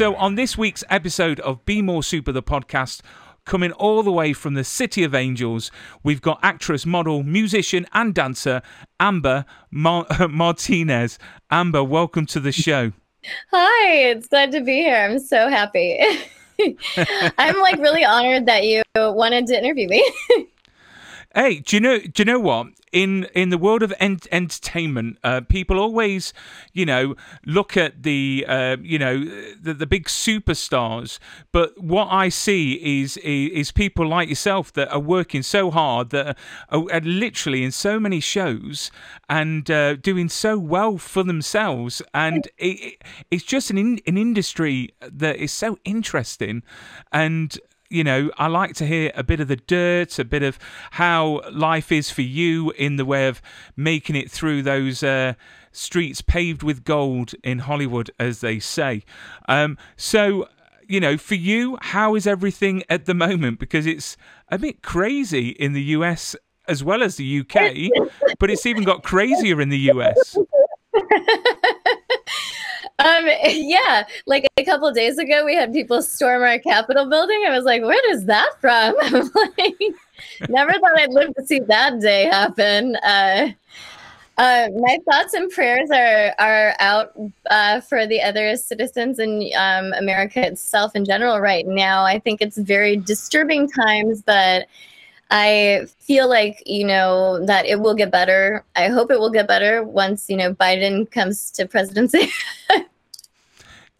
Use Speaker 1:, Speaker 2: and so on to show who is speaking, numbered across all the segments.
Speaker 1: So, on this week's episode of Be More Super, the podcast, coming all the way from the City of Angels, we've got actress, model, musician, and dancer Amber Mar- Martinez. Amber, welcome to the show.
Speaker 2: Hi, it's glad to be here. I'm so happy. I'm like really honored that you wanted to interview me.
Speaker 1: Hey, do you know? Do you know what? In in the world of en- entertainment, uh, people always, you know, look at the, uh, you know, the, the big superstars. But what I see is, is is people like yourself that are working so hard that are, are literally in so many shows and uh, doing so well for themselves, and it, it's just an in, an industry that is so interesting, and you know, I like to hear a bit of the dirt, a bit of how life is for you in the way of making it through those uh, streets paved with gold in Hollywood, as they say. Um, so, you know, for you, how is everything at the moment? Because it's a bit crazy in the US as well as the UK, but it's even got crazier in the US.
Speaker 2: um, yeah, like a couple days ago, we had people storm our Capitol building. I was like, where is that from? I'm like, never thought I'd live to see that day happen. Uh, uh, my thoughts and prayers are are out uh, for the other citizens in um, America itself in general right now. I think it's very disturbing times, but I feel like you know that it will get better. I hope it will get better once you know Biden comes to presidency.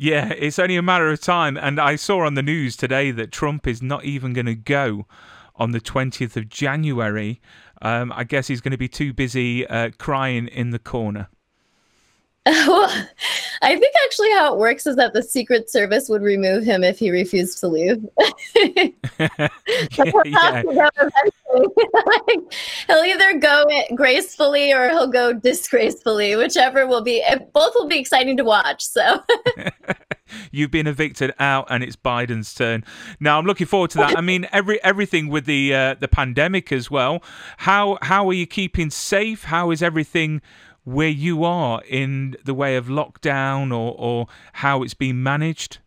Speaker 1: Yeah, it's only a matter of time. And I saw on the news today that Trump is not even going to go on the 20th of January. Um, I guess he's going to be too busy uh, crying in the corner.
Speaker 2: Well, I think actually how it works is that the Secret Service would remove him if he refused to leave.
Speaker 1: yeah, yeah.
Speaker 2: Like, he'll either go gracefully or he'll go disgracefully, whichever will be. Both will be exciting to watch. So.
Speaker 1: You've been evicted out, and it's Biden's turn. Now I'm looking forward to that. I mean, every everything with the uh, the pandemic as well. How how are you keeping safe? How is everything where you are in the way of lockdown, or or how it's being managed?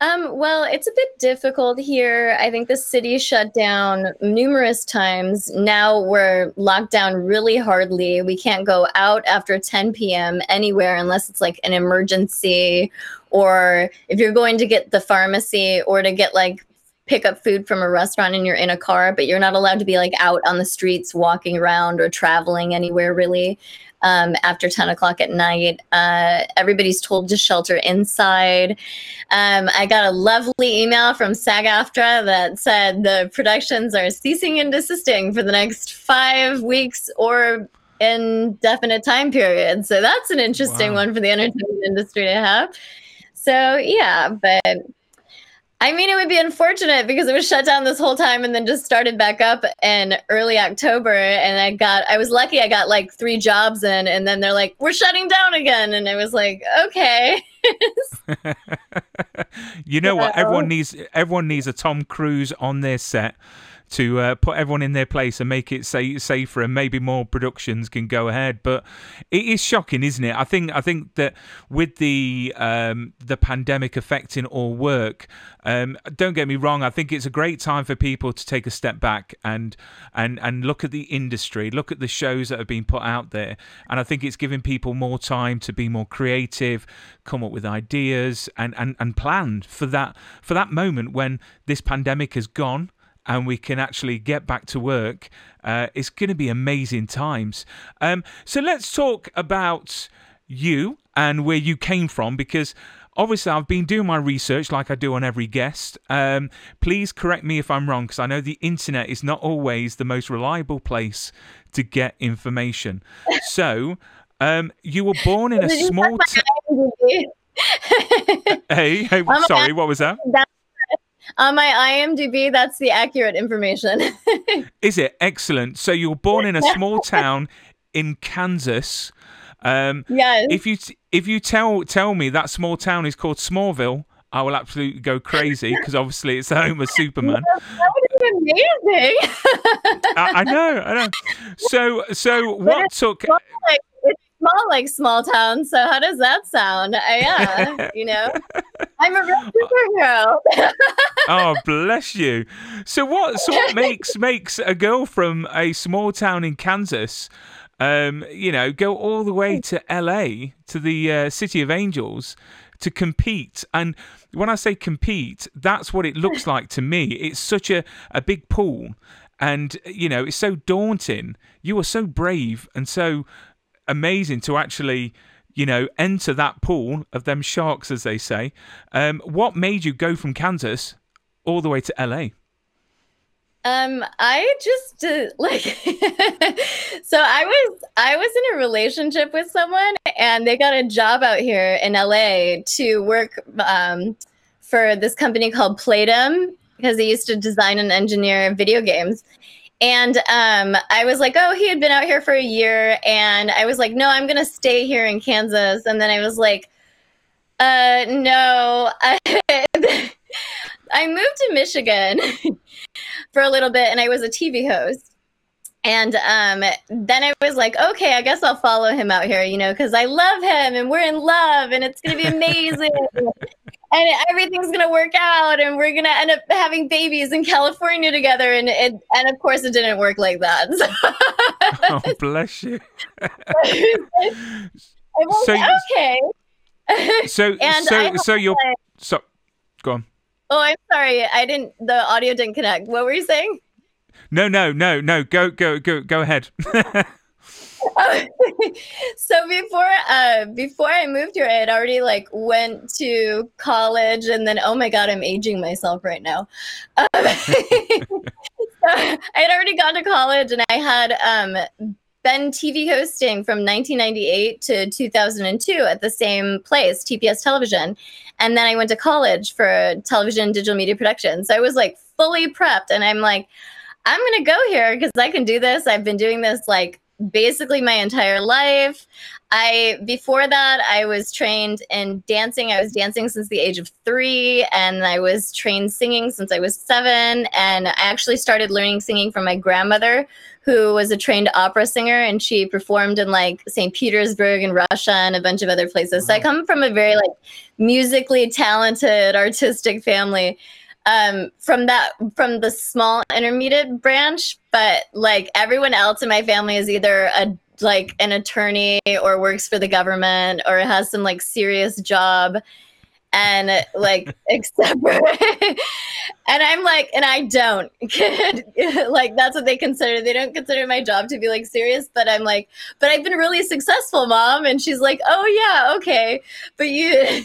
Speaker 2: Um, well, it's a bit difficult here. I think the city shut down numerous times. Now we're locked down really hardly. We can't go out after 10 p.m. anywhere unless it's like an emergency or if you're going to get the pharmacy or to get like pick up food from a restaurant and you're in a car, but you're not allowed to be like out on the streets walking around or traveling anywhere really um, after 10 o'clock at night. Uh, everybody's told to shelter inside. Um, I got a lovely email from SAG AFTRA that said the productions are ceasing and desisting for the next five weeks or indefinite time period. So that's an interesting
Speaker 1: Wow.
Speaker 2: one for the entertainment industry to have. So, yeah, but. I mean, it would be unfortunate because it was shut down this whole time and then just started back up in early October. And I got, I was lucky I got like three jobs in, and then they're like, we're shutting down again. And I was like, okay.
Speaker 1: you know what? Everyone needs everyone needs a Tom Cruise on their set to uh, put everyone in their place and make it sa- safer, and maybe more productions can go ahead. But it is shocking, isn't it? I think I think that with the um, the pandemic affecting all work, um, don't get me wrong. I think it's a great time for people to take a step back and and and look at the industry, look at the shows that have been put out there, and I think it's giving people more time to be more creative, come up with ideas, and and and plan for that for that moment when this pandemic has gone and we can actually get back to work, uh, it's going to be amazing times. Um, so let's talk about you and where you came from because obviously I've been doing my research like I do on every guest. Um, please correct me if I'm wrong because I know the internet is not always the most reliable place to get information. So. Um, you were born in a small.
Speaker 2: check
Speaker 1: T-
Speaker 2: my IMDb?
Speaker 1: hey, hey,
Speaker 2: I'm
Speaker 1: sorry, what was that?
Speaker 2: That's On my IMDb, that's the accurate information.
Speaker 1: Is it excellent? So you were born in a small town in Kansas. Um,
Speaker 2: yes.
Speaker 1: If you if you tell tell me that small town is called Smallville, I will absolutely go crazy because obviously it's the home of Superman.
Speaker 2: that would be amazing.
Speaker 1: I, I know, I know. So so what took?
Speaker 2: Like, small like small town. So how does that sound? Uh, yeah, you know, I'm a real superhero.
Speaker 1: oh, bless you. So what? So what makes makes a girl from a small town in Kansas, um, you know, go all the way to L.A. to the uh, City of Angels to compete? And when I say compete, that's what it looks like to me. It's such a a big pool, and you know, it's so daunting. You are so brave and so amazing to actually you know, enter that pool of them sharks, as they say. Um, what made you go from Kansas all the way to LA?
Speaker 2: Um, I just uh, like so I was I was in a relationship with someone and they got a job out here in LA to work um, for this company called Playdom because they used to design and engineer video games. And um, I was like, oh, he had been out here for a year. And I was like, no, I'm going to stay here in Kansas. And then I was like, uh, no. I moved to Michigan for a little bit and I was a TV host. And um, then I was like, okay, I guess I'll follow him out here, you know, because I love him and we're in love and it's going to be amazing. And everything's going to work out and we're going to end up having babies in California together. And it, and of course, it didn't work like that.
Speaker 1: oh, bless you.
Speaker 2: Was
Speaker 1: So
Speaker 2: okay.
Speaker 1: So, so, so you're, so, go on.
Speaker 2: Oh, I'm sorry. I didn't, the audio didn't connect. What were you saying?
Speaker 1: No, no, no, no. Go, go, go, go ahead.
Speaker 2: so before uh before I moved here, I had already like went to college, and then oh my god, I'm aging myself right now. Um, I had already gone to college, and I had um been TV hosting from 1998 to 2002 at the same place, TPS Television, and then I went to college for television digital media production. So I was like fully prepped, and I'm like. I'm gonna go here because I can do this. I've been doing this like basically my entire life. I before that I was trained in dancing. I was dancing since the age of 3 and I was trained singing since I was 7 and I actually started learning singing from my grandmother who was a trained opera singer and she performed in like St. Petersburg and Russia and a bunch of other places. So I uh-huh. come from a very like musically talented artistic family um, from that from the small intermediate branch, but like everyone else in my family is either a like an attorney or works for the government or has some like serious job and like except for and i'm like and i don't like that's what they consider they don't consider my job to be like serious but i'm like but i've been really successful mom and she's like oh yeah okay. But you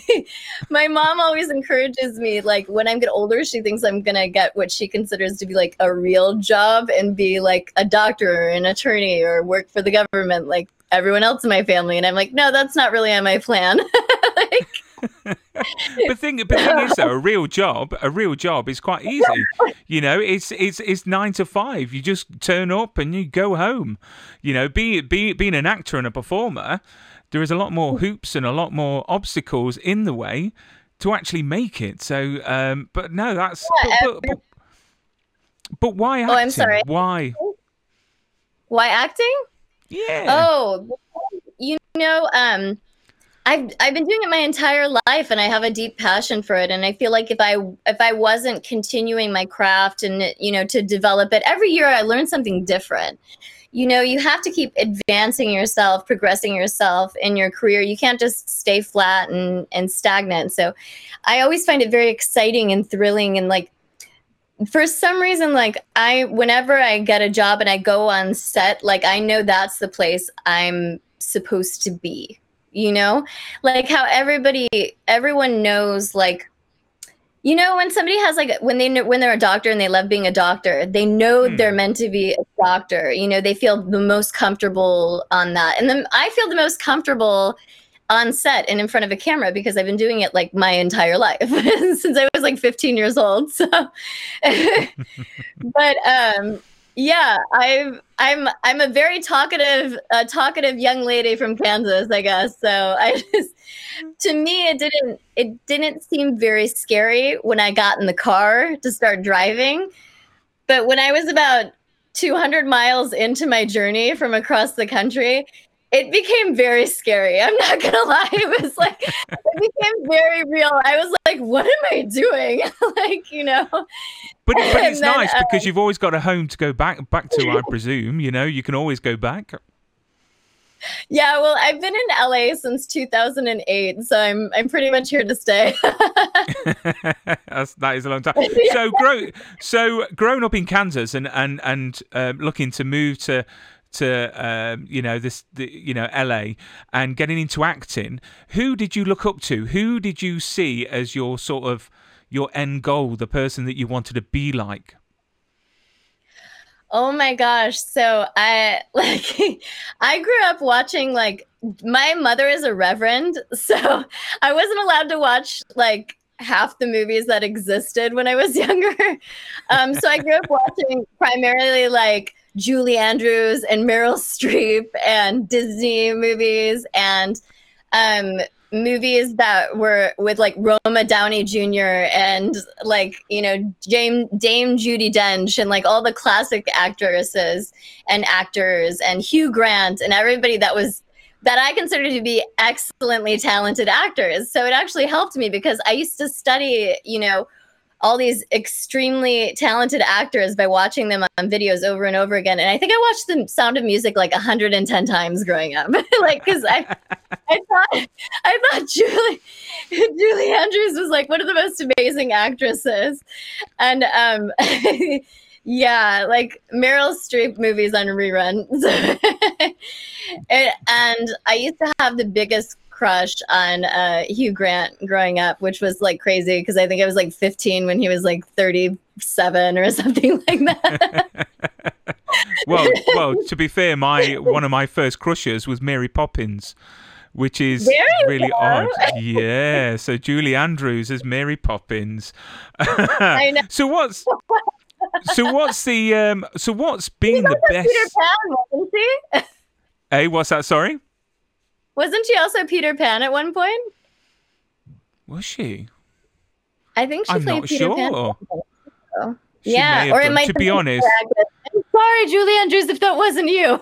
Speaker 2: my mom always encourages me like when i'm get older she thinks i'm gonna get what she considers to be like a real job and be like a doctor or an attorney or work for the government like everyone else in my family and i'm like no that's not really on my plan
Speaker 1: but thing, but thing is, though, a real job, a real job is quite easy. You know, it's it's it's nine to five. You just turn up and you go home. You know, be be being an actor and a performer, there is a lot more hoops and a lot more obstacles in the way to actually make it. So, um, but no, that's
Speaker 2: Yeah,
Speaker 1: but, but, but, but why acting?
Speaker 2: Oh, I'm sorry.
Speaker 1: Why?
Speaker 2: why acting
Speaker 1: Yeah.
Speaker 2: Oh, you know, um, I've I've been doing it my entire life, and I have a deep passion for it. And I feel like if I if I wasn't continuing my craft and you know to develop it every year, I learn something different. You know, you have to keep advancing yourself, progressing yourself in your career. You can't just stay flat and and stagnant. So, I always find it very exciting and thrilling and like for some reason like i whenever i get a job and i go on set like i know that's the place i'm supposed to be you know like how everybody everyone knows like you know when somebody has like when they know when they're a doctor and they love being a doctor they know
Speaker 1: Hmm.
Speaker 2: they're meant to be a doctor you know they feel the most comfortable on that and then i feel the most comfortable on set and in front of a camera because I've been doing it like my entire life since I was like 15 years old. So, but um, yeah, I've I'm I'm a very talkative uh, talkative young lady from Kansas, I guess. So I just to me it didn't it didn't seem very scary when I got in the car to start driving. But when I was about 200 miles into my journey from across the country, it became very scary. I'm not gonna lie. It was like it became very real. I was like, what am I doing? like, you know. But,
Speaker 1: but it's then, nice uh, because you've always got a home to go back back to, I presume. You know, you can always go back.
Speaker 2: Yeah, well, I've been in LA since 2008, so I'm I'm pretty much here to stay.
Speaker 1: That's, that is a long time. So, grow, so grown up in Kansas and and and uh, looking to move to to um, you know this the, you know LA and getting into acting who did you look up to? Who did you see as your sort of your end goal the person that you wanted to be like?
Speaker 2: Oh my gosh. So i like i grew up watching like my mother is a reverend so i wasn't allowed to watch like half the movies that existed when i was younger. Um so i grew up watching primarily like Julie Andrews and Meryl Streep and Disney movies and um, movies that were with like Roma Downey Jr. and like you know Dame Dame Judi Dench and like all the classic actresses and actors and Hugh Grant and everybody that was that I consider to be excellently talented actors. So it actually helped me because I used to study, you know, all these extremely talented actors by watching them on videos over and over again. And I think I watched the Sound of Music like 110 times growing up, like because I, I thought, I thought Julie, Julie Andrews was like one of the most amazing actresses, and um, yeah, like Meryl Streep movies on reruns. and, and I used to have the biggest crush on uh, Hugh Grant growing up, which was like crazy because I think I was like 15 when he was like 37 or something like that.
Speaker 1: well, well, to be fair, my one of my first crushes was Mary Poppins, which is
Speaker 2: Very
Speaker 1: really odd. Yeah, so Julie Andrews as Mary Poppins.
Speaker 2: I know.
Speaker 1: so what's so what's the um so what's been the best?
Speaker 2: Peter Pan, wasn't he?
Speaker 1: Hey, what's that? Sorry.
Speaker 2: Wasn't she also Peter Pan at one point?
Speaker 1: Was she?
Speaker 2: I think she
Speaker 1: I'm
Speaker 2: played Peter
Speaker 1: sure.
Speaker 2: Pan. yeah, or it
Speaker 1: done.
Speaker 2: might
Speaker 1: to be honest.
Speaker 2: I'm sorry, Julie Andrews, if that wasn't you.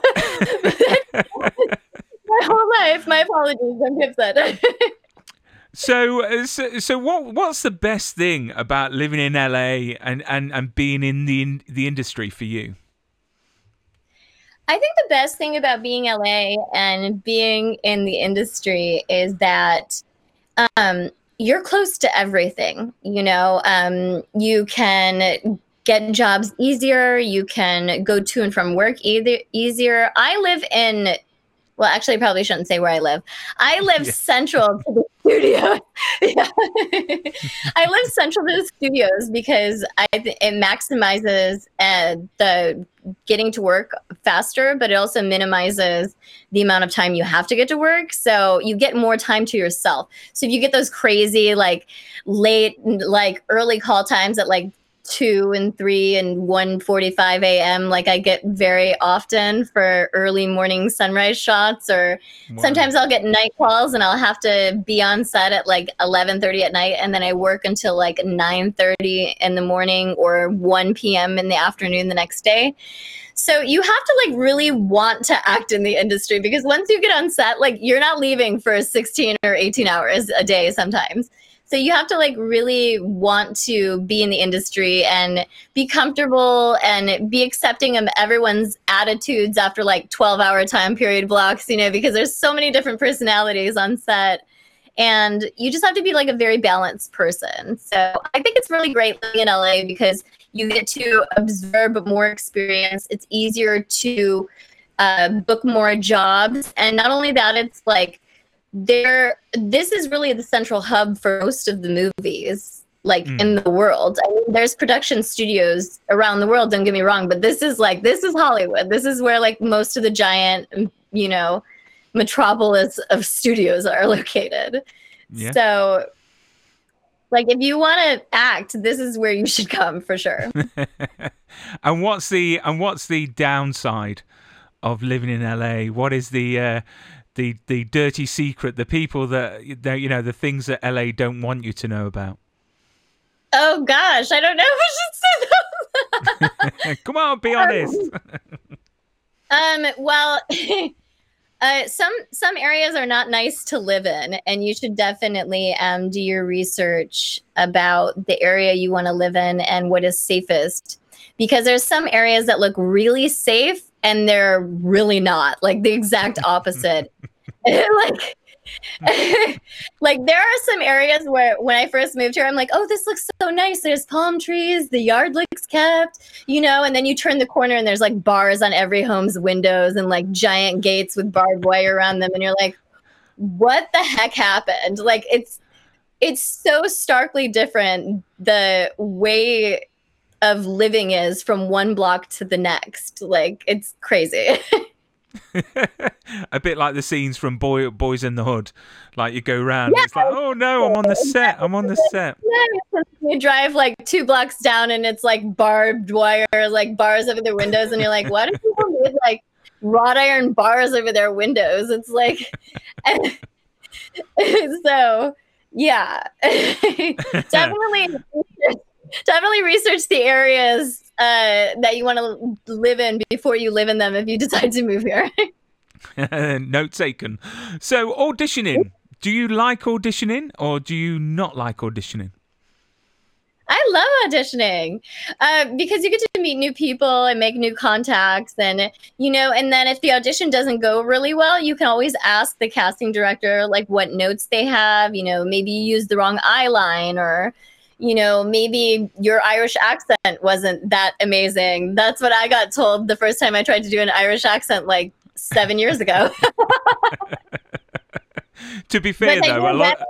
Speaker 2: my whole life. My apologies. I'm upset.
Speaker 1: So, uh, so, so, what? What's the best thing about living in LA and, and, and being in the in, the industry for you?
Speaker 2: I think the best thing about being LA and being in the industry is that um, you're close to everything. You know, um, you can get jobs easier. You can go to and from work either easier. I live in well, actually, I probably shouldn't say where I live. I live yeah. central to the studio. I live central to the studios because I it maximizes uh, the getting to work faster, but it also minimizes the amount of time you have to get to work. So you get more time to yourself. So if you get those crazy like late like early call times at like two and three and 1.45 a.m like i get very often for early morning sunrise shots or wow. sometimes i'll get night calls and i'll have to be on set at like 11.30 at night and then i work until like 9.30 in the morning or 1 p.m in the afternoon the next day so you have to like really want to act in the industry because once you get on set like you're not leaving for 16 or 18 hours a day sometimes so you have to like really want to be in the industry and be comfortable and be accepting of everyone's attitudes after like 12 hour time period blocks, you know, because there's so many different personalities on set. And you just have to be like a very balanced person. So I think it's really great living in LA because you get to observe more experience. It's easier to uh, book more jobs. And not only that, it's like, there this is really the central hub for most of the movies like mm. in the world I mean, there's production studios around the world don't get me wrong but this is like this is hollywood this is where like most of the giant you know metropolis of studios are located.
Speaker 1: Yeah.
Speaker 2: So, like, if you want to act, this is where you should come for sure.
Speaker 1: and what's the and what's the downside of living in LA? What is the uh, the the dirty secret? The people that, you know, the things that LA don't want you to know about.
Speaker 2: oh gosh, I don't know if I should say.
Speaker 1: Come on, be honest.
Speaker 2: Um, well, uh, some some areas are not nice to live in, and you should definitely um, do your research about the area you want to live in and what is safest. Because there's some areas that look really safe, and they're really not. Like the exact opposite. like. like there are some areas where when I first moved here, I'm like, oh, this looks so nice. There's palm trees, the yard looks kept, you know, and then you turn the corner and there's like bars on every home's windows and like giant gates with barbed wire around them, and you're like, what the heck happened? Like it's it's so starkly different the way of living is from one block to the next. Like it's crazy.
Speaker 1: a bit like the scenes from Boy Boys in the Hood. Like you go round, it's like, oh no, I'm on the set. I'm on the set.
Speaker 2: you drive like two blocks down and it's like barbed wire, like bars over their windows, and you're like, why do people need like wrought iron bars over their windows? It's like, so yeah, definitely, definitely research the areas uh, that you want to live in before you live in them if you decide to move here.
Speaker 1: Note taken. So auditioning. Do you like auditioning or do you not like auditioning?
Speaker 2: I love auditioning uh, because you get to meet new people and make new contacts, and you know, and then if the audition doesn't go really well, you can always ask the casting director like what notes they have. You know, maybe you used the wrong eye line, or you know, maybe your Irish accent wasn't that amazing. That's what I got told the first time I tried to do an Irish accent, like seven years ago.
Speaker 1: to be fair, though, a lot.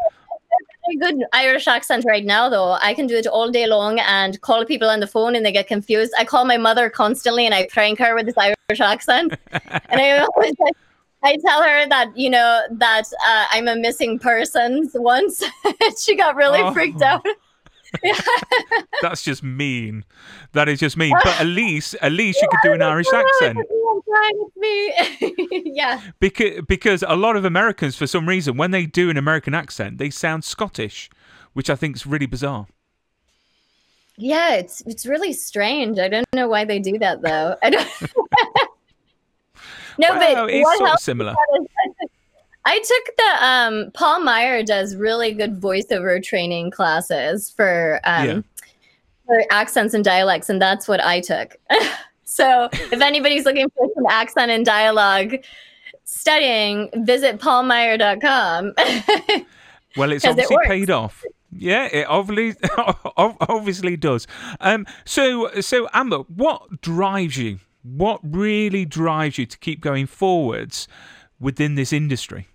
Speaker 2: Good Irish accent right now, though. I can do it all day long and call people on the phone and they get confused. I call my mother constantly and I prank her with this Irish accent. and I always I tell her that, you know, that uh, I'm a missing person once. she got really oh. freaked out.
Speaker 1: That's just mean. That is just mean. But at least, at least you could do an Irish accent.
Speaker 2: yeah.
Speaker 1: Because because a lot of Americans, for some reason, when they do an American accent, they sound Scottish, which I think is really bizarre.
Speaker 2: Yeah, it's it's really strange. I don't know why they do that though. I don't. no,
Speaker 1: well,
Speaker 2: but
Speaker 1: it's sort of similar.
Speaker 2: I took the um, Paul Meier does really good voiceover training classes for um, yeah. for accents and dialects, and that's what I took. So if anybody's looking for some accent and dialogue studying, visit paulmeier.com.
Speaker 1: well, it's obviously it paid off. Yeah, it obviously obviously does. Um, so so Amber, what drives you? What really drives you to keep going forwards within this industry?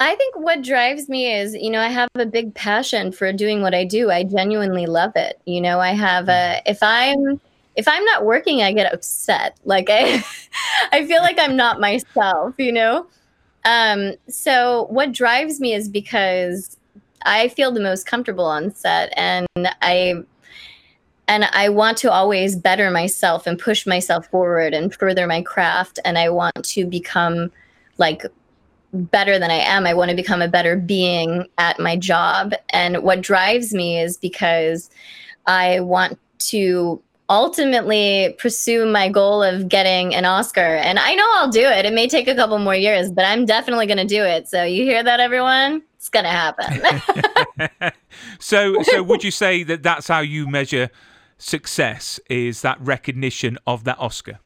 Speaker 2: I think what drives me is, you know, I have a big passion for doing what I do. I genuinely love it. You know, I have a if I'm if I'm not working, I get upset. Like I I feel like I'm not myself, you know? Um so what drives me is because I feel the most comfortable on set and I and I want to always better myself and push myself forward and further my craft and I want to become like better than I am. I want to become a better being at my job. And what drives me is because I want to ultimately pursue my goal of getting an Oscar. And I know I'll do it. It may take a couple more years, but I'm definitely going to do it. So you hear that everyone? It's going to happen.
Speaker 1: so so would you say that that's how you measure success is that recognition of that Oscar?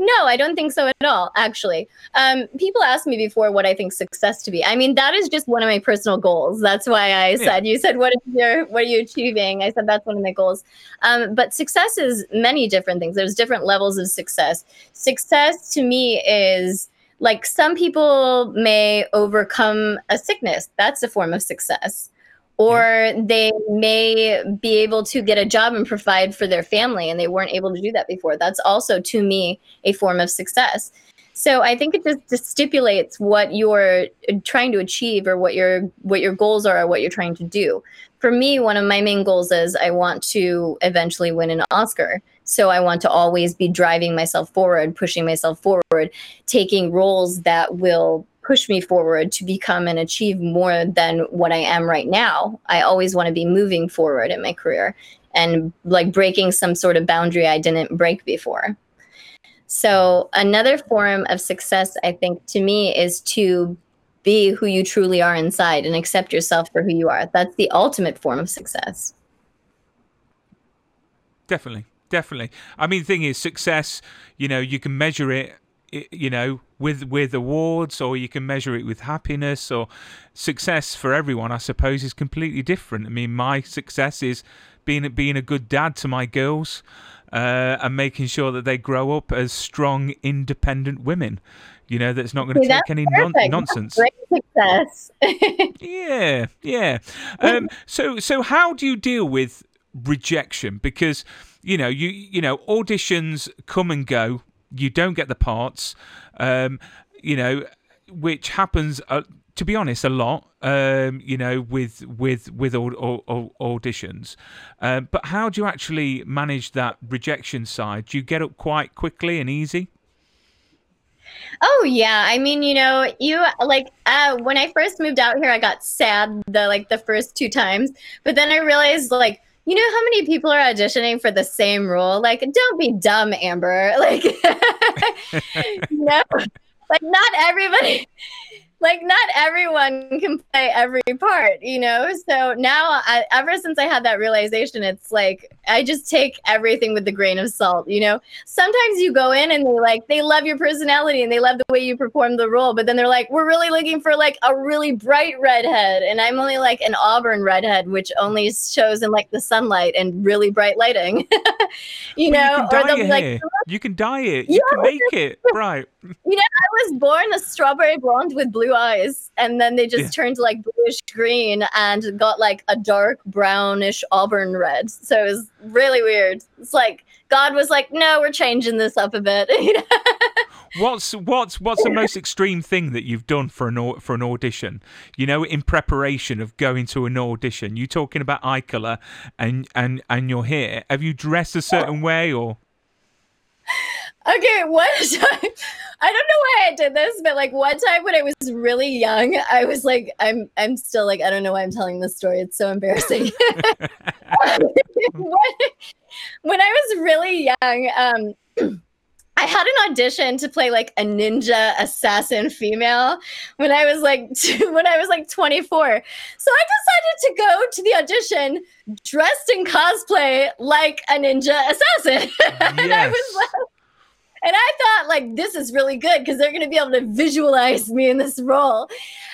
Speaker 2: No, I don't think so at all, actually. Um, people ask me before what I think success to be. I mean, that is just one of my personal goals. That's why I said, you said, what is your, what are you achieving? I said, that's one of my goals. Um, but success is many different things. There's different levels of success. Success to me is like some people may overcome a sickness. That's a form of success or they may be able to get a job and provide for their family and they weren't able to do that before that's also to me a form of success So I think it just, just stipulates what you're trying to achieve or what your what your goals are or what you're trying to do. For me, one of my main goals is I want to eventually win an Oscar. So I want to always be driving myself forward, pushing myself forward, taking roles that will push me forward to become and achieve more than what I am right now. I always want to be moving forward in my career and like breaking some sort of boundary I didn't break before. So, another form of success, I think, to me, is to be who you truly are inside and accept yourself for who you are. That's the ultimate form of success.
Speaker 1: Definitely. Definitely. I mean, the thing is, success, you know, you can measure it you know with with awards or you can measure it with happiness or success for everyone i suppose is completely different i mean my success is being being a good dad to my girls uh, and making sure that they grow up as strong, independent women. You know, that's not going to take any non- nonsense.
Speaker 2: great success.
Speaker 1: yeah, yeah. Um, so, so how do you deal with rejection? Because you know, you you know, auditions come and go. You don't get the parts. Um, you know, which happens. Uh, to be honest, a lot. Um, you know, with with with all, all, all auditions. Um, but how do you actually manage that rejection side? Do you get up quite quickly and easy?
Speaker 2: Oh yeah, I mean, you know, you like uh, when I first moved out here, I got sad the like the first two times, but then I realized like you know how many people are auditioning for the same role? Like, don't be dumb, Amber. Like, no, like not everybody like not everyone can play every part you know? So now I, ever since i had that realization it's like i just take everything with a grain of salt you know? Sometimes you go in and they like they love your personality and they love the way you perform the role but then they're like we're really looking for like a really bright redhead and i'm only like an auburn redhead which only shows in like the sunlight and really bright lighting you know?
Speaker 1: you or they'll be like you can dye it. You yeah. can make it. Right.
Speaker 2: You know i was born a strawberry blonde with blue blue eyes. And then they just yeah. turned like bluish green and got like a dark brownish auburn red. So it was really weird. It's like god was like no we're changing this up a bit.
Speaker 1: What's what's what's the most extreme thing that you've done for an for an audition? You know in preparation of going to an audition you're talking about eye color and and and you're here have you dressed a certain way or?
Speaker 2: Okay, one time, I don't know why I did this, but like one time when I was really young, I was like, I'm, I'm still like, I don't know why I'm telling this story. It's so embarrassing. when, I was really young, um, I had an audition to play like a ninja assassin female when I was like two, when I was like 24. So I decided to go to the audition dressed in cosplay like a ninja assassin. Yes. and I was like and I thought, like, this is really good because they're going to be able to visualize me in this role.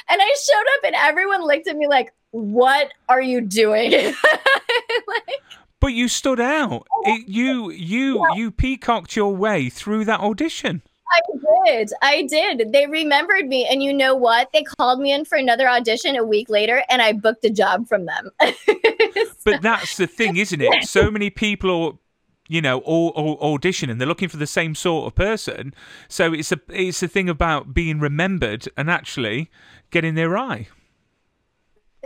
Speaker 2: And I showed up, and everyone looked at me like, what are you doing? like,
Speaker 1: but you stood out. It, you you yeah. you peacocked your way through that audition.
Speaker 2: I did. I did. They remembered me. And you know what? They called me in for another audition a week later and I booked a job from them. so.
Speaker 1: But that's the thing, isn't it? So many people you know, all, all audition and they're looking for the same sort of person. So it's a it's a thing about being remembered and actually getting their eye.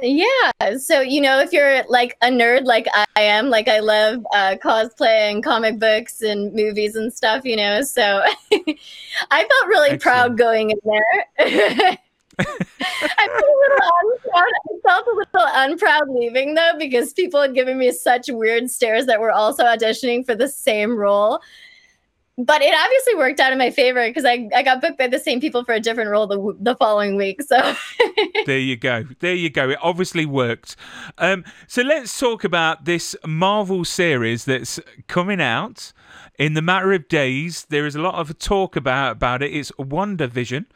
Speaker 2: Yeah. So, you know, if you're like a nerd like I am, like I love uh, cosplay and comic books and movies and stuff, you know, so I felt really Excellent. proud going in there. I felt a little unproud. I felt a little unproud leaving though because people had given me such weird stares that were also auditioning for the same role. But it obviously worked out in my favor because I, I got booked by the same people for a different role the, the following week. So
Speaker 1: there you go. There you go. It obviously worked. Um, so let's talk about this Marvel series that's coming out in the matter of days. There is a lot of talk about about it. It's WandaVision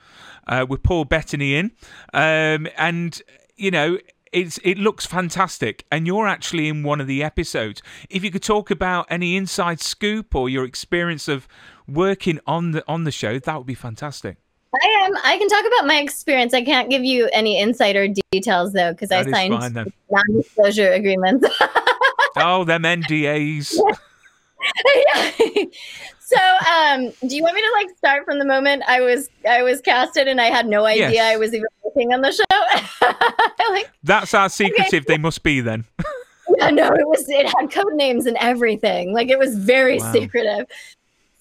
Speaker 1: uh, with Paul Bettany in, um, and you know it's it looks fantastic and you're actually in one of the episodes. If you could talk about any inside scoop or your experience of working on the on the show that would be fantastic.
Speaker 2: I am. I can talk about my experience. I can't give you any insider details though because i signed non-disclosure agreements.
Speaker 1: Oh them ndas
Speaker 2: yeah. So um do you want me to like start from the moment i was i was casted and i had no idea
Speaker 1: Yes.
Speaker 2: i was even working on the show like
Speaker 1: That's our secretive. They must be then.
Speaker 2: yeah, no it was it had code names and everything like it was very
Speaker 1: Wow.
Speaker 2: secretive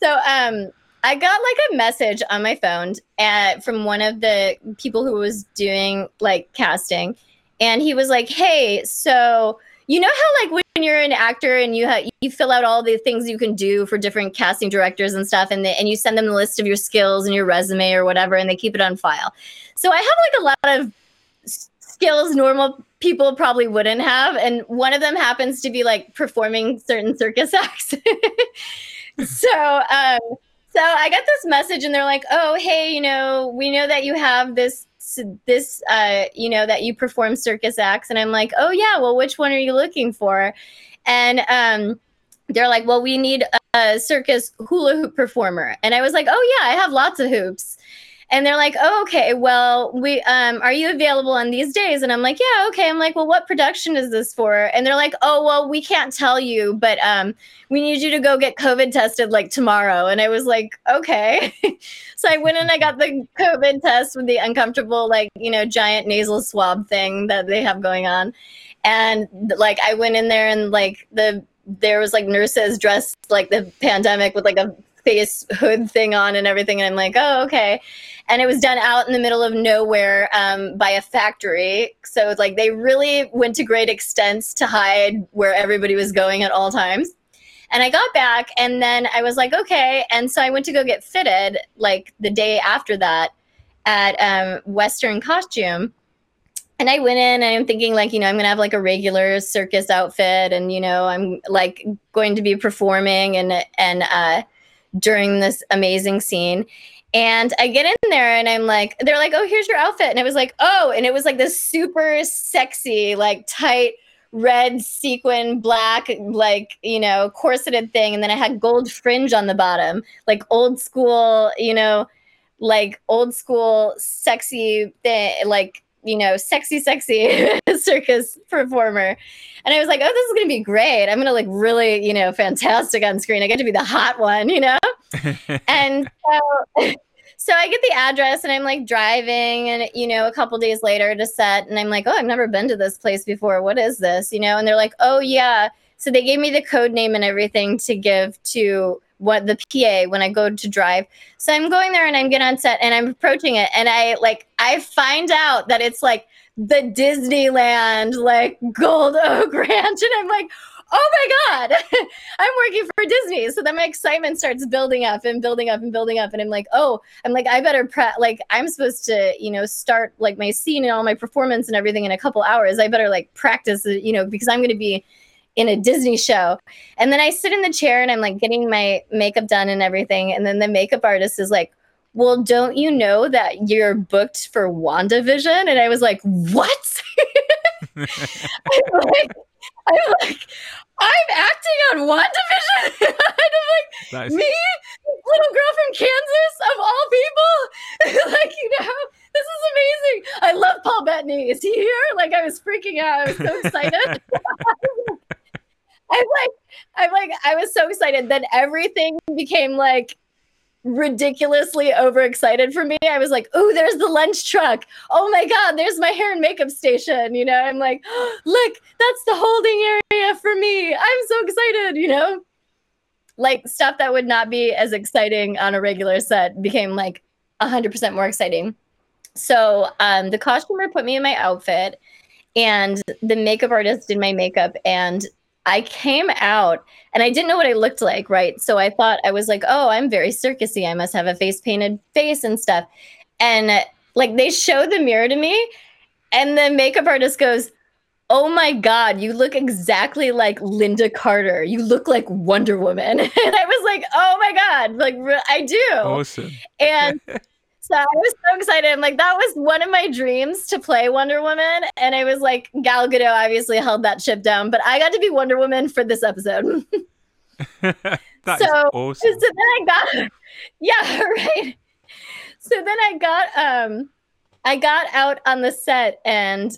Speaker 2: so um i got like a message on my phone uh, from one of the people who was doing like casting and he was like hey so you know how like when you're an actor and you you fill out all the things you can do for different casting directors and stuff and they, and you send them the list of your skills and your resume or whatever and they keep it on file. So i have like a lot of skills normal people probably wouldn't have and one of them happens to be like performing certain circus acts. So um so i got this message and they're like oh hey you know we know that you have this this uh you know that you perform circus acts. And i'm like oh yeah well which one are you looking for? And um they're like well we need a circus hula hoop performer. And i was like oh yeah i have lots of hoops and they're like oh okay well we um are you available on these days? And i'm like yeah okay. I'm like well what production is this for? And they're like oh well we can't tell you but um we need you to go get covid tested like tomorrow. And i was like okay. So i went and i got the covid test with the uncomfortable like you know giant nasal swab thing that they have going on. And like i went in there and like the there was like nurses dressed like the pandemic with like a face hood thing on and everything. And i'm like oh okay and it was done out in the middle of nowhere um, by a factory. So like they really went to great extents to hide where everybody was going at all times. And i got back and then i was like okay. And so i went to go get fitted like the day after that at um, western costume. And I went in and I'm thinking like, you know, I'm gonna have like a regular circus outfit and you know, I'm like going to be performing and and uh during this amazing scene. And I get in there and I'm like, they're like, oh, here's your outfit. And it was like, oh, and it was like this super sexy, like tight red sequin, black, like, you know, corseted thing. And then I had gold fringe on the bottom, like old school, you know, like old school sexy thing, like you know, sexy, sexy circus performer. And I was like, oh, this is going to be great. I'm going to look really, you know, fantastic on screen. I get to be the hot one, you know? and so, so I get the address and I'm like driving and, you know, a couple days later to set. And I'm like, oh, I've never been to this place before. What is this? You know? And they're like, oh, yeah. So they gave me the code name and everything to give to what the PA when I go to drive. So I'm going there and I'm getting on set and I'm approaching it and I like I find out that it's like the Disneyland like Gold Oak Ranch and I'm like, oh my god, I'm working for Disney. So then my excitement starts building up and building up and building up and I'm like, oh, I'm like I better prep like I'm supposed to you know start like my scene and all my performance and everything in a couple hours. I better like practice you know because I'm going to be in a Disney show. And then I sit in the chair and I'm like getting my makeup done and everything. And then the makeup artist is like, Well, don't you know that you're booked for WandaVision? And I was like, What? I'm like, I'm like, I'm acting on WandaVision. and I'm like,
Speaker 1: is-
Speaker 2: me, little girl from Kansas, of all people. like, you know, this is amazing. I love Paul Bettany. Is he here? Like, I was freaking out. I was so excited. I'm like, I'm like, I was so excited. Then everything became like ridiculously overexcited for me. I was like, oh, there's the lunch truck. Oh my God, there's my hair and makeup station. You know, I'm like, look, that's the holding area for me. I'm so excited, you know? Like stuff that would not be as exciting on a regular set became like 100% more exciting. So um, the costumer put me in my outfit and the makeup artist did my makeup and I came out and I didn't know what I looked like, right? So I thought I was like, oh, I'm very circusy. I must have a face painted face and stuff. And uh, like they showed the mirror to me, and the makeup artist goes, Oh my God, you look exactly like Lynda Carter. You look like Wonder Woman. And I was like, Oh my God, like I do.
Speaker 1: awesome.
Speaker 2: And so I was so excited. I'm like, that was one of my dreams to play Wonder Woman. And I was like, Gal Gadot obviously held that ship down, but I got to be Wonder Woman for this episode.
Speaker 1: That is
Speaker 2: so,
Speaker 1: awesome.
Speaker 2: so then I got, yeah, right. So then I got, um, I got out on the set and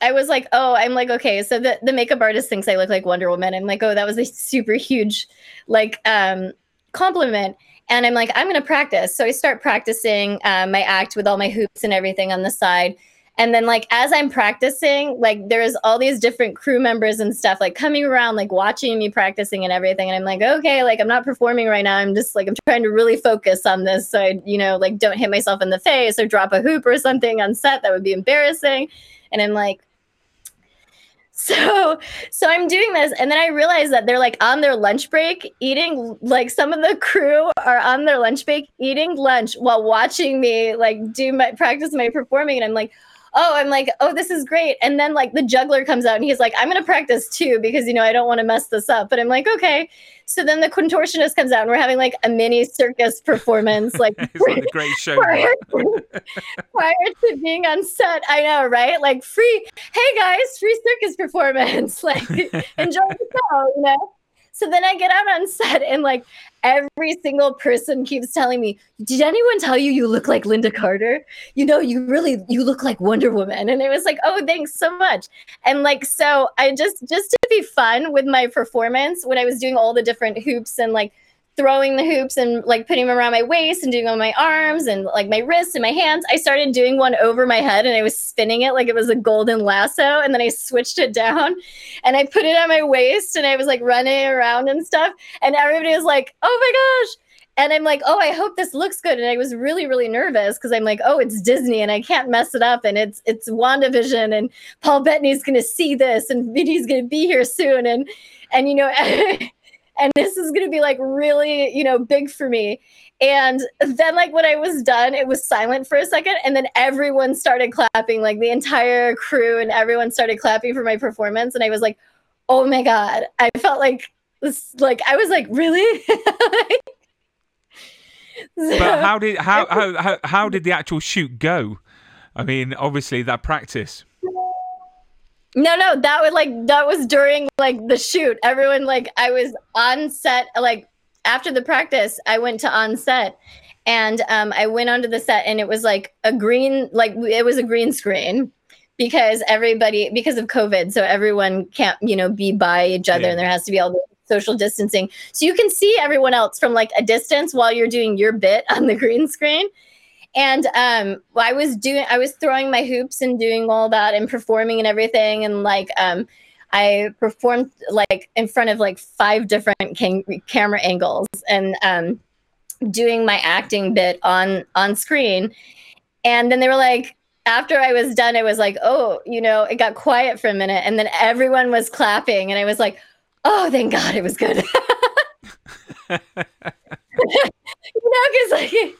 Speaker 2: I was like, oh, I'm like, okay. So the, the makeup artist thinks I look like Wonder Woman. I'm like, oh, that was a super huge, like, um, compliment. And I'm like, I'm going to practice. So I start practicing uh, my act with all my hoops and everything on the side. And then like as i'm practicing like there's all these different crew members and stuff like coming around like watching me practicing and everything. And i'm like okay like i'm not performing right now. I'm just like i'm trying to really focus on this so i you know like don't hit myself in the face or drop a hoop or something on set. That would be embarrassing. And i'm like so so i'm doing this and then i realize that they're like on their lunch break eating like some of the crew are on their lunch break eating lunch while watching me like do my practice my performing and i'm like oh, I'm like, oh, this is great. And then like the juggler comes out and he's like, I'm going to practice too because, you know, I don't want to mess this up. But I'm like, okay. So then the contortionist comes out and we're having like a mini circus performance, like,
Speaker 1: like a great show.
Speaker 2: Prior to, prior to being on set. I know, right? Like free, hey guys, free circus performance. Like enjoy the show, you know? So then I get out on set and like every single person keeps telling me, "Did anyone tell you you look like Lynda Carter? You know, you really you look like Wonder Woman." And it was like, "Oh, thanks so much." And like so I just just to be fun with my performance when I was doing all the different hoops and like throwing the hoops and like putting them around my waist and doing on my arms and like my wrists and my hands. I started doing one over my head and I was spinning it like it was a golden lasso. And then I switched it down and I put it on my waist and I was like running around and stuff. And everybody was like, oh my gosh. And I'm like, oh, I hope this looks good. And I was really, really nervous because I'm like, oh, it's Disney and I can't mess it up. And it's it's WandaVision and Paul Bettany's gonna see this and Vinny's gonna be here soon. And and you know and this is going to be like really, you know, big for me. And then, like, when I was done, it was silent for a second. And then everyone started clapping, like, the entire crew and everyone started clapping for my performance. And I was like, oh my God. I felt like this, like, I was like, really?
Speaker 1: so, but how did how, how how how did the actual shoot go? I mean, obviously that practice.
Speaker 2: No, no, that was like that was during like the shoot. Everyone like I was on set like after the practice, I went to on set and um, I went onto the set and it was like a green like it was a green screen because everybody because of COVID, so everyone can't you know be by each other yeah. and there has to be all the social distancing. So you can see everyone else from like a distance while you're doing your bit on the green screen. And um, I was doing, I was throwing my hoops and doing all that and performing and everything. And like, um, I performed like in front of like five different cam- camera angles and um, doing my acting bit on on screen. And then they were like, after I was done, it was like, oh, you know, it got quiet for a minute, and then everyone was clapping, and I was like, oh, thank God, it was good. you know, because like, because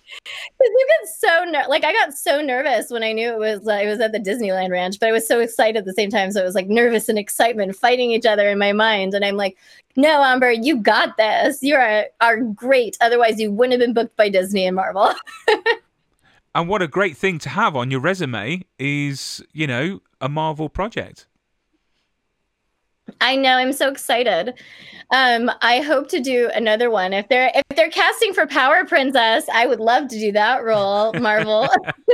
Speaker 2: you get so ner- like I got so nervous when I knew it was uh, it was at the Disneyland Ranch, but I was so excited at the same time. So it was like nervous and excitement fighting each other in my mind, and I'm like, no, Amber, you got this. You are are great. Otherwise, you wouldn't have been booked by Disney and Marvel.
Speaker 1: and what a great thing to have on your resume is, you know, a Marvel project.
Speaker 2: I know. I'm so excited. Um, I hope to do another one. If they're if they're casting for Power Princess, I would love to do that role. Marvel.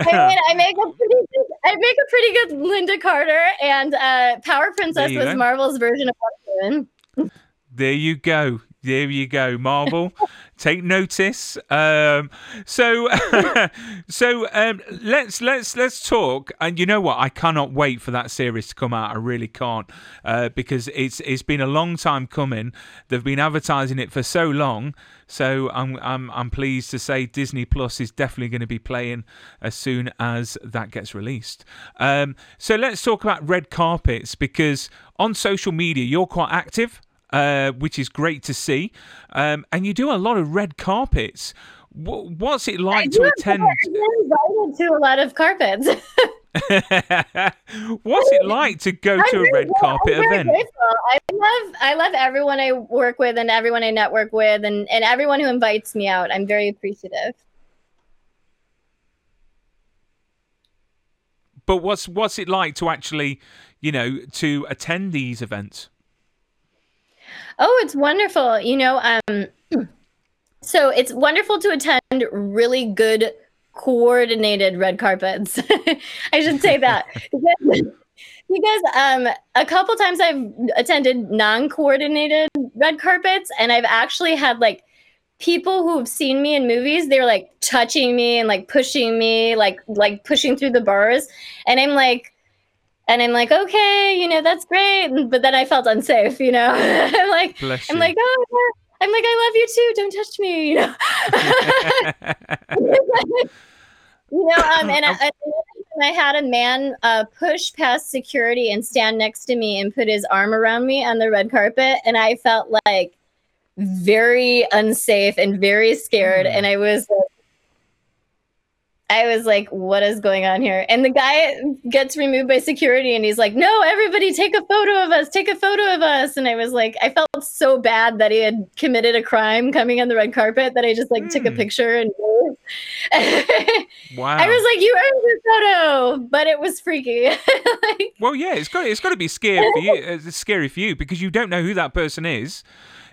Speaker 2: I mean, I make a pretty good, I make a pretty good Lynda Carter, and uh, Power Princess was go. Marvel's version of Wonder
Speaker 1: Woman. There you go. There you go, Marvel. take notice. Um, so, so um, let's let's let's talk. And you know what? I cannot wait for that series to come out. I really can't uh, because it's it's been a long time coming. They've been advertising it for so long. So I'm I'm I'm pleased to say Disney Plus is definitely going to be playing as soon as that gets released. Um, so let's talk about red carpets because on social media you're quite active. Uh, which is great to see. Um, and you do a lot of red carpets. what's it like to attend?
Speaker 2: I've invited to a lot of carpets.
Speaker 1: What's it like to go to a red carpet event?
Speaker 2: I love I love everyone I work with and everyone I network with and, and everyone who invites me out. I'm very appreciative.
Speaker 1: But what's what's it like to actually, you know, to attend these events?
Speaker 2: Oh, it's wonderful. You know, um, so it's wonderful to attend really good coordinated red carpets. I should say that. because um a couple times I've attended non-coordinated red carpets and I've actually had like people who've seen me in movies they're like touching me and like pushing me like like pushing through the bars and I'm like and I'm like okay you know that's great. But then I felt unsafe you know? I'm like I'm like oh I'm like I love you too. Don't touch me you know? You know, um, and I, I, I had a man uh, push past security and stand next to me and put his arm around me on the red carpet, and I felt like very unsafe and very scared,
Speaker 1: Mm.
Speaker 2: and I was. Like, I was like, what is going on here? And the guy gets removed by security and he's like, no, everybody take a photo of us, take a photo of us. And I was like, I felt so bad that he had committed a crime coming on the red carpet that I just like took a
Speaker 1: Hmm.
Speaker 2: picture and
Speaker 1: Wow.
Speaker 2: I was like, you earned your photo, but it was freaky. like,
Speaker 1: Well, yeah, it's got it's got to be scary for you. It's scary for you because you don't know who that person is.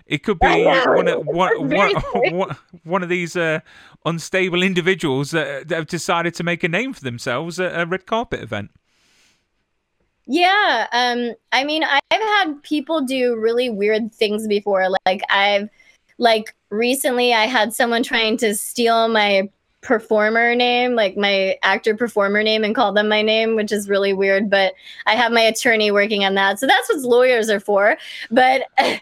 Speaker 1: It could be one of one, one, one, one of these uh, unstable individuals that, that have decided to make a name for themselves at a red carpet event.
Speaker 2: yeah, um, I mean, I've had people do really weird things before. Like I've, like recently, I had someone trying to steal my performer name, like my actor performer name, and call them my name, which is really weird. But I have my attorney working on that, so that's what lawyers are for. But I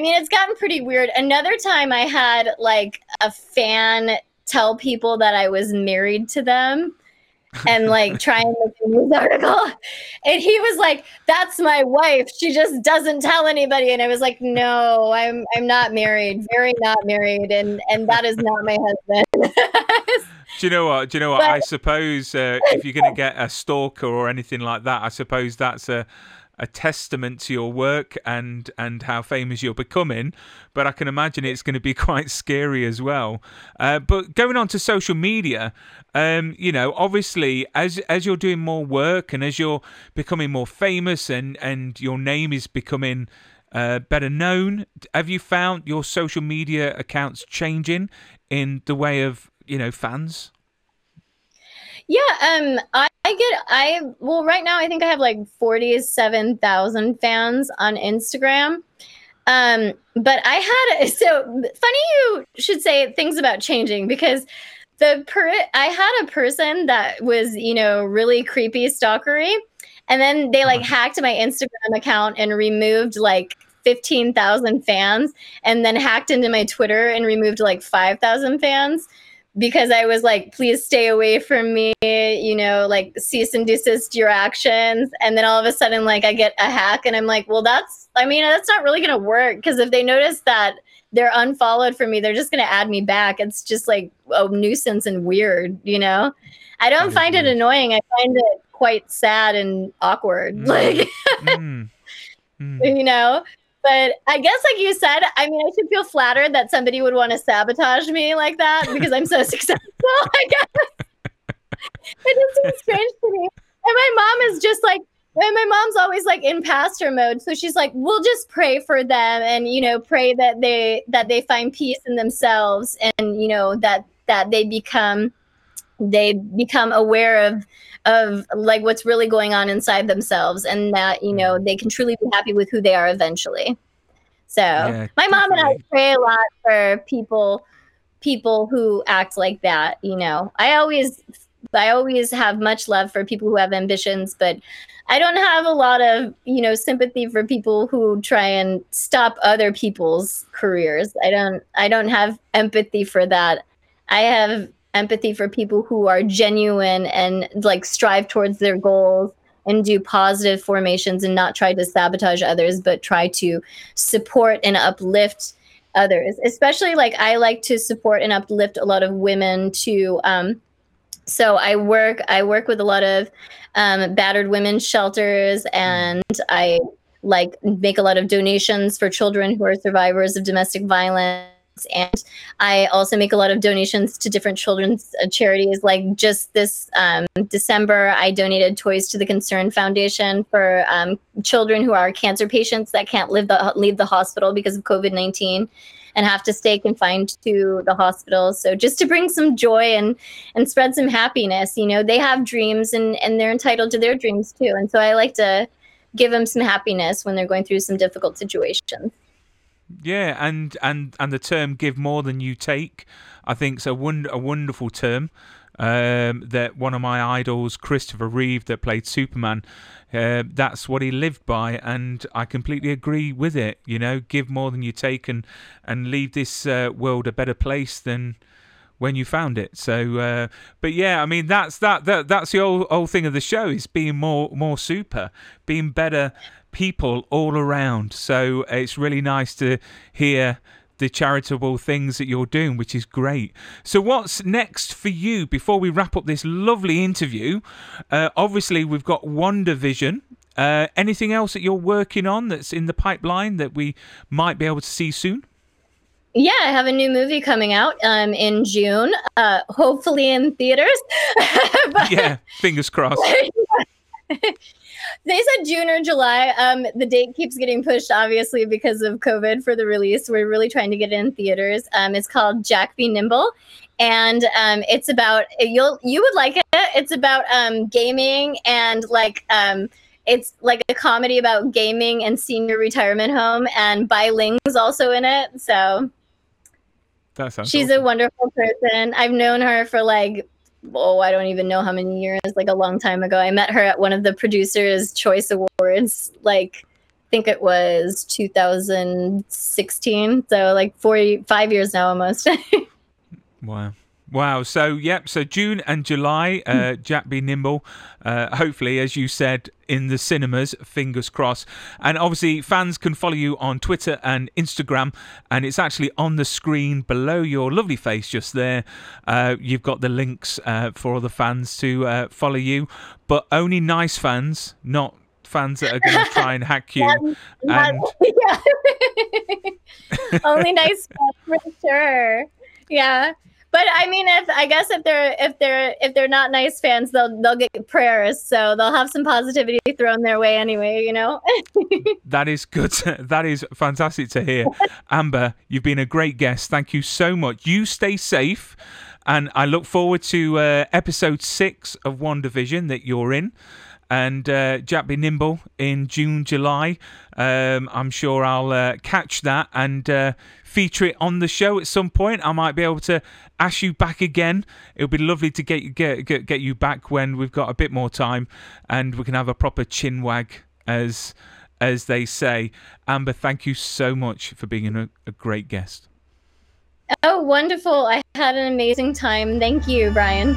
Speaker 2: mean, it's gotten pretty weird. Another time, I had like a fan tell people that I was married to them. and like try and make a news article. And he was like, "That's my wife. She just doesn't tell anybody." And I was like, "No, I'm I'm not married. Very not married, and and that is not my husband."
Speaker 1: Do you know what? Do you know what?
Speaker 2: But-
Speaker 1: I suppose uh, if you're going to get a stalker or anything like that, I suppose that's a a testament to your work and and how famous you're becoming. But I can imagine it's going to be quite scary as well. Uh, but going on to social media, um, you know, obviously as as you're doing more work and as you're becoming more famous and and your name is becoming uh, better known, have you found your social media accounts changing in the way of you know fans?
Speaker 2: Yeah, um, I, I get I well right now I think I have like forty seven thousand fans on Instagram. Um, but I had so funny you should say things about changing because the per I had a person that was you know really creepy stalkery, and then they like hacked my Instagram account and removed like. 15,000 fans and then hacked into my Twitter and removed like 5,000 fans because I was like, please stay away from me, you know, like cease and desist your actions. And then all of a sudden, like, I get a hack, and I'm like, well, that's, I mean, that's not really going to work because if they notice that they're unfollowed from me, they're just going to add me back. It's just like a nuisance and weird, you know? I don't
Speaker 1: is
Speaker 2: find it annoying. I find it quite sad and awkward.
Speaker 1: Mm.
Speaker 2: Like,
Speaker 1: Mm. Mm.
Speaker 2: you know? But I guess, like you said, I mean, I should feel flattered that somebody would want to sabotage me like that because I'm so successful. I guess it just seems strange to me. And my mom is just like, and my mom's always like in pastor mode, so she's like, "We'll just pray for them, and you know, pray that they that they find peace in themselves, and you know that that they become they become aware of of like what's really going on inside themselves and that you know mm. they can truly be happy with who they are eventually. So
Speaker 1: Yeah,
Speaker 2: my mom and i pray a lot for people people who act like that you know. I always i always have much love for people who have ambitions but i don't have a lot of you know sympathy for people who try and stop other people's careers. I don't i don't have empathy for that. I have empathy for people who are genuine and like strive towards their goals and do positive formations and not try to sabotage others but try to support and uplift others. Especially like i like to support and uplift a lot of women to um so i work i work with a lot of um, battered women shelters and i like make a lot of donations for children who are survivors of domestic violence and I also make a lot of donations to different children's uh, charities. Like just this um, December, I donated toys to the Concern Foundation for um, children who are cancer patients that can't live the, leave the hospital because of COVID nineteen. and have to stay confined to the hospital. So just to bring some joy and and spread some happiness, you know, they have dreams and and they're entitled to their dreams too. And so I like to give them some happiness when they're going through some difficult situations.
Speaker 1: Yeah, and and and the term "give more than you take," I think, is a won- a wonderful term. Um, that one of my idols, Christopher Reeve, that played Superman, uh, that's what he lived by, and I completely agree with it. You know, give more than you take, and and leave this uh, world a better place than when you found it. So, uh, but yeah, I mean that's that, that that's the whole, whole thing of the show is being more more super, being better people all around. So it's really nice to hear the charitable things that you're doing, which is great. So, what's next for you before we wrap up this lovely interview? Uh, obviously, we've got WandaVision. Uh, anything else that you're working on that's in the pipeline that we might be able to see soon?
Speaker 2: Yeah, I have a new movie coming out um, in June, uh, hopefully in theaters.
Speaker 1: but, yeah, fingers crossed.
Speaker 2: they said June or July. Um, the date keeps getting pushed, obviously, because of COVID for the release. We're really trying to get it in theaters. Um, it's called Jack Be Nimble, and um, it's about you'll you would like it. It's about um, gaming and like um, it's like a comedy about gaming and senior retirement home, and Bai Ling's also in it. So
Speaker 1: that sounds
Speaker 2: she's
Speaker 1: awesome.
Speaker 2: a wonderful person. I've known her for like oh, I don't even know how many years, like a long time ago. I met her at one of the producers' choice awards, like I think it was 2016. So like four, five years now almost.
Speaker 1: wow. Wow. So, yep. So, June and July, uh, Jack Be Nimble. Uh, hopefully, as you said, in the cinemas, fingers crossed. And obviously, fans can follow you on Twitter and Instagram. And it's actually on the screen below your lovely face just there. Uh, you've got the links uh, for all the fans to uh, follow you, but only nice fans, not fans that are going to try and hack you.
Speaker 2: and... Yeah. only nice fans for sure. Yeah but I mean, if I guess if they're if they're if they're not nice fans, they'll they'll get prayers, so they'll have some positivity thrown their way anyway. You know.
Speaker 1: that is good. That is fantastic to hear, Amber. You've been a great guest. Thank you so much. You stay safe, and I look forward to uh, episode six of WandaVision that you're in and uh, Jack Be Nimble in June, July. Um, I'm sure I'll uh, catch that and uh, feature it on the show at some point. I might be able to ask you back again. It would be lovely to get, get get get you back when we've got a bit more time and we can have a proper chin wag as as they say. Amber, thank you so much for being a, a great guest.
Speaker 2: Oh, wonderful. I had an amazing time. Thank you, Brian.